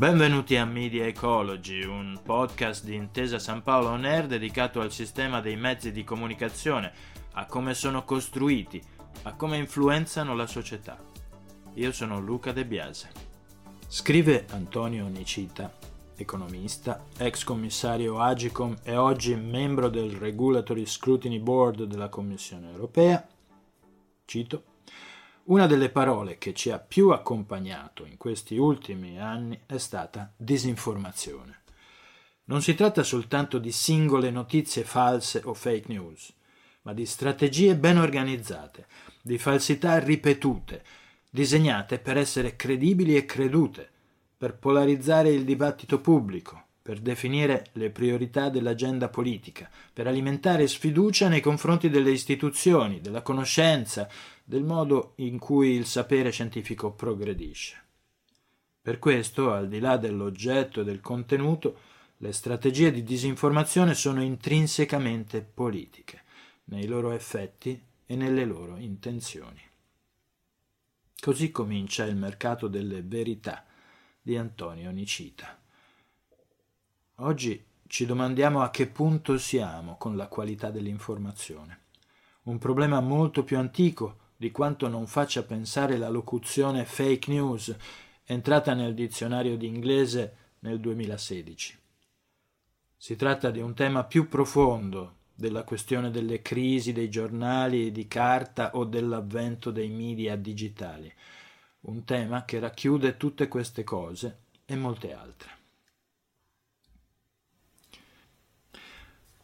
Benvenuti a Media Ecology, un podcast di Intesa San Paolo On Air dedicato al sistema dei mezzi di comunicazione, a come sono costruiti, a come influenzano la società. Io sono Luca De Biase. Scrive Antonio Nicita, economista, ex commissario Agicom e oggi membro del Regulatory Scrutiny Board della Commissione europea. Cito una delle parole che ci ha più accompagnato in questi ultimi anni è stata disinformazione. Non si tratta soltanto di singole notizie false o fake news, ma di strategie ben organizzate, di falsità ripetute, disegnate per essere credibili e credute, per polarizzare il dibattito pubblico, per definire le priorità dell'agenda politica, per alimentare sfiducia nei confronti delle istituzioni, della conoscenza, del modo in cui il sapere scientifico progredisce. Per questo, al di là dell'oggetto e del contenuto, le strategie di disinformazione sono intrinsecamente politiche, nei loro effetti e nelle loro intenzioni. Così comincia il mercato delle verità di Antonio Nicita. Oggi ci domandiamo a che punto siamo con la qualità dell'informazione. Un problema molto più antico di quanto non faccia pensare la locuzione fake news entrata nel dizionario di inglese nel 2016. Si tratta di un tema più profondo della questione delle crisi dei giornali di carta o dell'avvento dei media digitali, un tema che racchiude tutte queste cose e molte altre.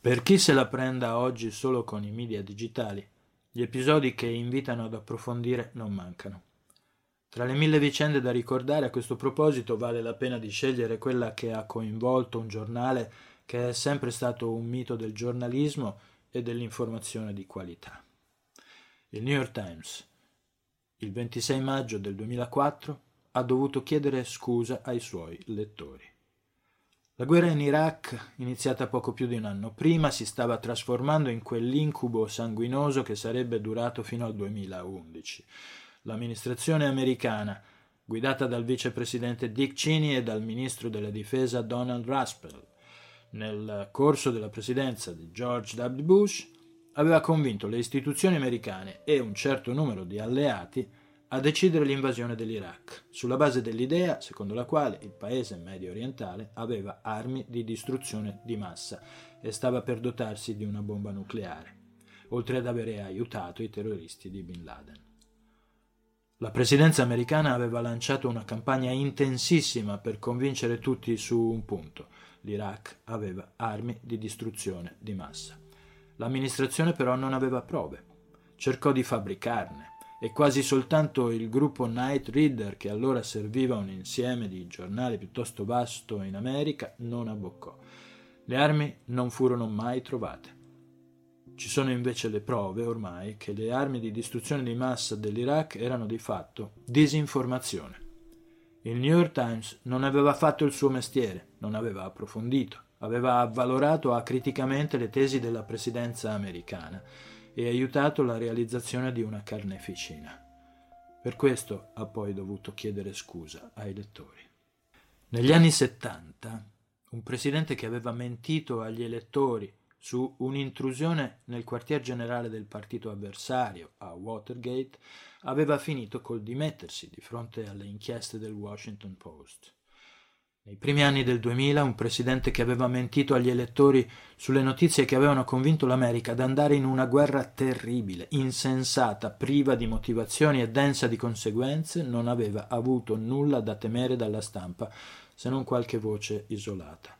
Per chi se la prenda oggi solo con i media digitali, gli episodi che invitano ad approfondire non mancano. Tra le mille vicende da ricordare a questo proposito vale la pena di scegliere quella che ha coinvolto un giornale che è sempre stato un mito del giornalismo e dell'informazione di qualità. Il New York Times, il 26 maggio del 2004, ha dovuto chiedere scusa ai suoi lettori. La guerra in Iraq, iniziata poco più di un anno prima, si stava trasformando in quell'incubo sanguinoso che sarebbe durato fino al 2011. L'amministrazione americana, guidata dal vicepresidente Dick Cheney e dal ministro della difesa Donald Rumsfeld, nel corso della presidenza di George W. Bush, aveva convinto le istituzioni americane e un certo numero di alleati a decidere l'invasione dell'Iraq, sulla base dell'idea secondo la quale il paese medio orientale aveva armi di distruzione di massa e stava per dotarsi di una bomba nucleare, oltre ad avere aiutato i terroristi di Bin Laden. La presidenza americana aveva lanciato una campagna intensissima per convincere tutti su un punto. L'Iraq aveva armi di distruzione di massa. L'amministrazione però non aveva prove. Cercò di fabbricarne e quasi soltanto il gruppo Night Reader, che allora serviva un insieme di giornali piuttosto vasto in America, non abboccò. Le armi non furono mai trovate. Ci sono invece le prove ormai che le armi di distruzione di massa dell'Iraq erano di fatto disinformazione. Il New York Times non aveva fatto il suo mestiere, non aveva approfondito, aveva avvalorato acriticamente le tesi della presidenza americana e aiutato la realizzazione di una carneficina. Per questo ha poi dovuto chiedere scusa ai lettori. Negli anni 70, un presidente che aveva mentito agli elettori su un'intrusione nel quartier generale del partito avversario a Watergate aveva finito col dimettersi di fronte alle inchieste del Washington Post. Nei primi anni del 2000 un presidente che aveva mentito agli elettori sulle notizie che avevano convinto l'America ad andare in una guerra terribile, insensata, priva di motivazioni e densa di conseguenze, non aveva avuto nulla da temere dalla stampa, se non qualche voce isolata.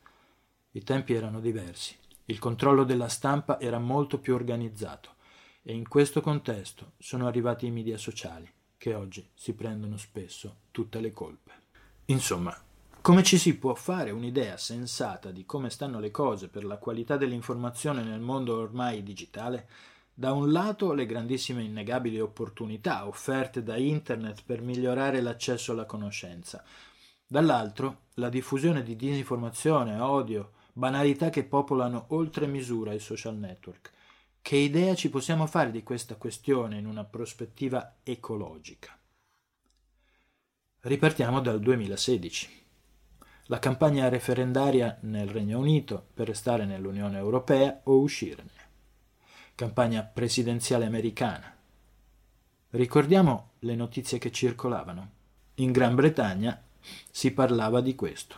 I tempi erano diversi, il controllo della stampa era molto più organizzato e in questo contesto sono arrivati i media sociali che oggi si prendono spesso tutte le colpe. Insomma, come ci si può fare un'idea sensata di come stanno le cose per la qualità dell'informazione nel mondo ormai digitale? Da un lato le grandissime innegabili opportunità offerte da Internet per migliorare l'accesso alla conoscenza, dall'altro la diffusione di disinformazione, odio, banalità che popolano oltre misura i social network. Che idea ci possiamo fare di questa questione in una prospettiva ecologica? Ripartiamo dal 2016. La campagna referendaria nel Regno Unito per restare nell'Unione Europea o uscirne. Campagna presidenziale americana. Ricordiamo le notizie che circolavano. In Gran Bretagna si parlava di questo.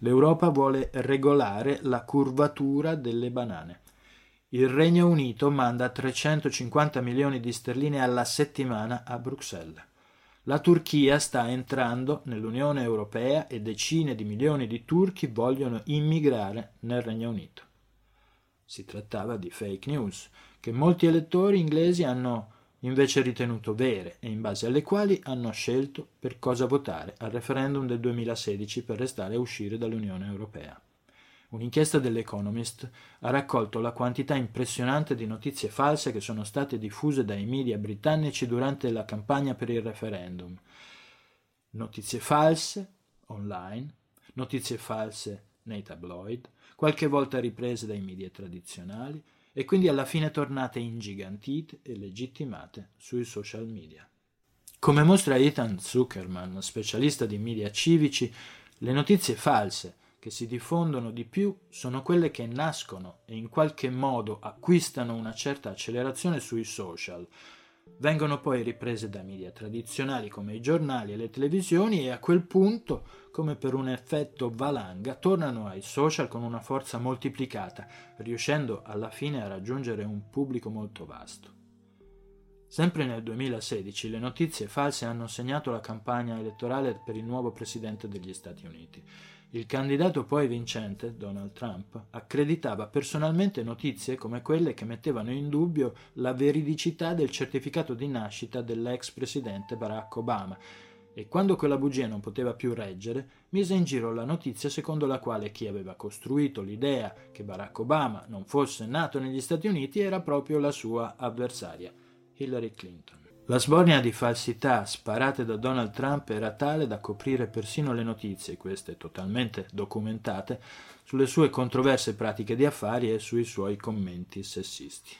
L'Europa vuole regolare la curvatura delle banane. Il Regno Unito manda 350 milioni di sterline alla settimana a Bruxelles. La Turchia sta entrando nell'Unione Europea e decine di milioni di turchi vogliono immigrare nel Regno Unito. Si trattava di fake news che molti elettori inglesi hanno invece ritenuto vere e in base alle quali hanno scelto per cosa votare al referendum del 2016 per restare a uscire dall'Unione Europea. Un'inchiesta dell'Economist ha raccolto la quantità impressionante di notizie false che sono state diffuse dai media britannici durante la campagna per il referendum. Notizie false online, notizie false nei tabloid, qualche volta riprese dai media tradizionali, e quindi alla fine tornate ingigantite e legittimate sui social media. Come mostra Ethan Zuckerman, specialista di media civici, le notizie false che si diffondono di più sono quelle che nascono e in qualche modo acquistano una certa accelerazione sui social, vengono poi riprese da media tradizionali come i giornali e le televisioni e a quel punto, come per un effetto valanga, tornano ai social con una forza moltiplicata, riuscendo alla fine a raggiungere un pubblico molto vasto. Sempre nel 2016 le notizie false hanno segnato la campagna elettorale per il nuovo presidente degli Stati Uniti. Il candidato poi vincente, Donald Trump, accreditava personalmente notizie come quelle che mettevano in dubbio la veridicità del certificato di nascita dell'ex presidente Barack Obama e quando quella bugia non poteva più reggere, mise in giro la notizia secondo la quale chi aveva costruito l'idea che Barack Obama non fosse nato negli Stati Uniti era proprio la sua avversaria, Hillary Clinton. La sbornia di falsità sparate da Donald Trump era tale da coprire persino le notizie, queste totalmente documentate, sulle sue controverse pratiche di affari e sui suoi commenti sessisti.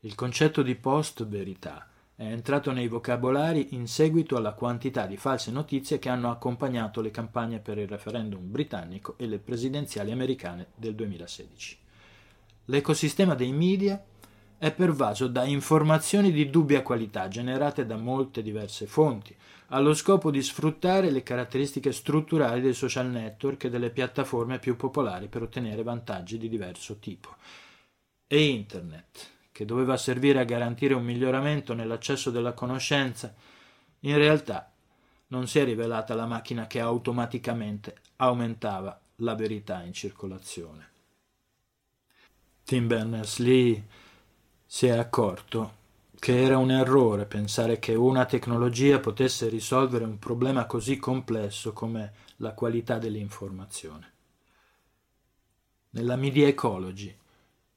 Il concetto di post-verità è entrato nei vocabolari in seguito alla quantità di false notizie che hanno accompagnato le campagne per il referendum britannico e le presidenziali americane del 2016. L'ecosistema dei media è pervaso da informazioni di dubbia qualità generate da molte diverse fonti, allo scopo di sfruttare le caratteristiche strutturali dei social network e delle piattaforme più popolari per ottenere vantaggi di diverso tipo. E Internet, che doveva servire a garantire un miglioramento nell'accesso della conoscenza, in realtà non si è rivelata la macchina che automaticamente aumentava la verità in circolazione. Tim Berners-Lee si è accorto che era un errore pensare che una tecnologia potesse risolvere un problema così complesso come la qualità dell'informazione. Nella media ecology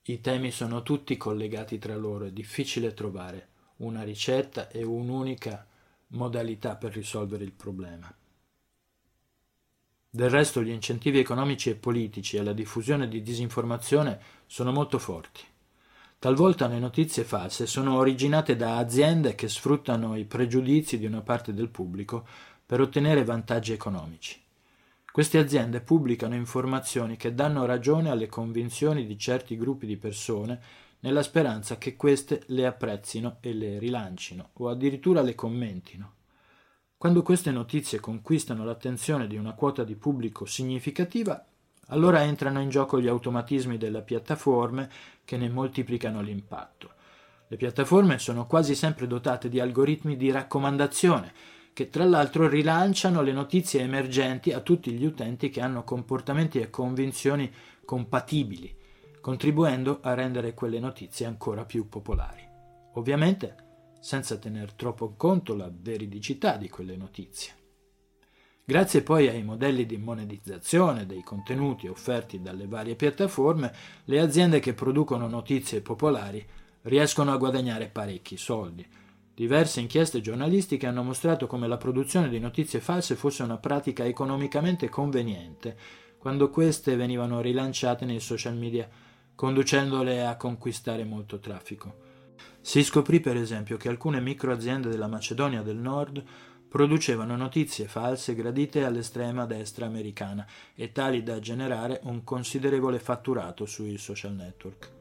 i temi sono tutti collegati tra loro, è difficile trovare una ricetta e un'unica modalità per risolvere il problema. Del resto gli incentivi economici e politici alla diffusione di disinformazione sono molto forti. Talvolta le notizie false sono originate da aziende che sfruttano i pregiudizi di una parte del pubblico per ottenere vantaggi economici. Queste aziende pubblicano informazioni che danno ragione alle convinzioni di certi gruppi di persone nella speranza che queste le apprezzino e le rilancino o addirittura le commentino. Quando queste notizie conquistano l'attenzione di una quota di pubblico significativa, allora entrano in gioco gli automatismi delle piattaforme che ne moltiplicano l'impatto. Le piattaforme sono quasi sempre dotate di algoritmi di raccomandazione, che tra l'altro rilanciano le notizie emergenti a tutti gli utenti che hanno comportamenti e convinzioni compatibili, contribuendo a rendere quelle notizie ancora più popolari. Ovviamente senza tener troppo conto la veridicità di quelle notizie. Grazie poi ai modelli di monetizzazione dei contenuti offerti dalle varie piattaforme, le aziende che producono notizie popolari riescono a guadagnare parecchi soldi. Diverse inchieste giornalistiche hanno mostrato come la produzione di notizie false fosse una pratica economicamente conveniente quando queste venivano rilanciate nei social media, conducendole a conquistare molto traffico. Si scoprì per esempio che alcune microaziende della Macedonia del Nord producevano notizie false gradite all'estrema destra americana e tali da generare un considerevole fatturato sui social network.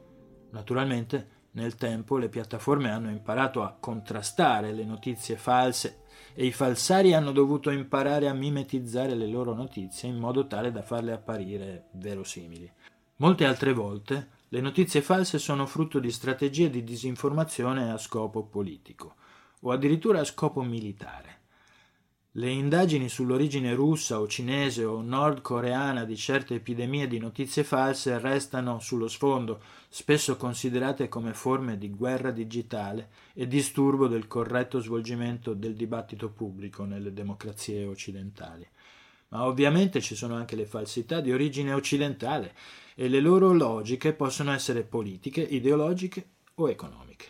Naturalmente, nel tempo le piattaforme hanno imparato a contrastare le notizie false e i falsari hanno dovuto imparare a mimetizzare le loro notizie in modo tale da farle apparire verosimili. Molte altre volte le notizie false sono frutto di strategie di disinformazione a scopo politico o addirittura a scopo militare. Le indagini sull'origine russa o cinese o nordcoreana di certe epidemie di notizie false restano sullo sfondo, spesso considerate come forme di guerra digitale e disturbo del corretto svolgimento del dibattito pubblico nelle democrazie occidentali. Ma ovviamente ci sono anche le falsità di origine occidentale e le loro logiche possono essere politiche, ideologiche o economiche.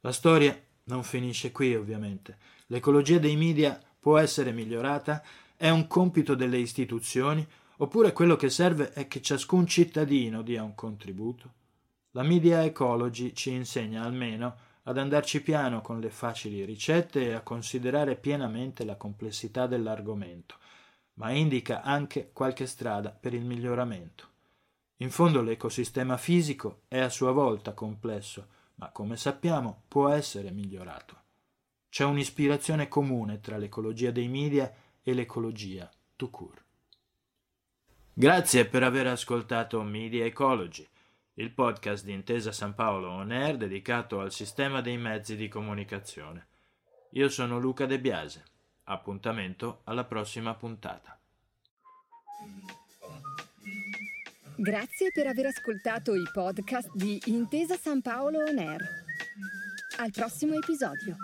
La storia non finisce qui, ovviamente. L'ecologia dei media può essere migliorata? È un compito delle istituzioni? Oppure quello che serve è che ciascun cittadino dia un contributo? La Media Ecology ci insegna almeno ad andarci piano con le facili ricette e a considerare pienamente la complessità dell'argomento, ma indica anche qualche strada per il miglioramento. In fondo l'ecosistema fisico è a sua volta complesso, ma come sappiamo può essere migliorato. C'è un'ispirazione comune tra l'ecologia dei media e l'ecologia tout court. Grazie per aver ascoltato Media Ecology, il podcast di Intesa San Paolo On Air dedicato al sistema dei mezzi di comunicazione. Io sono Luca De Biase. Appuntamento alla prossima puntata. Grazie per aver ascoltato i podcast di Intesa San Paolo On Air. Al prossimo episodio.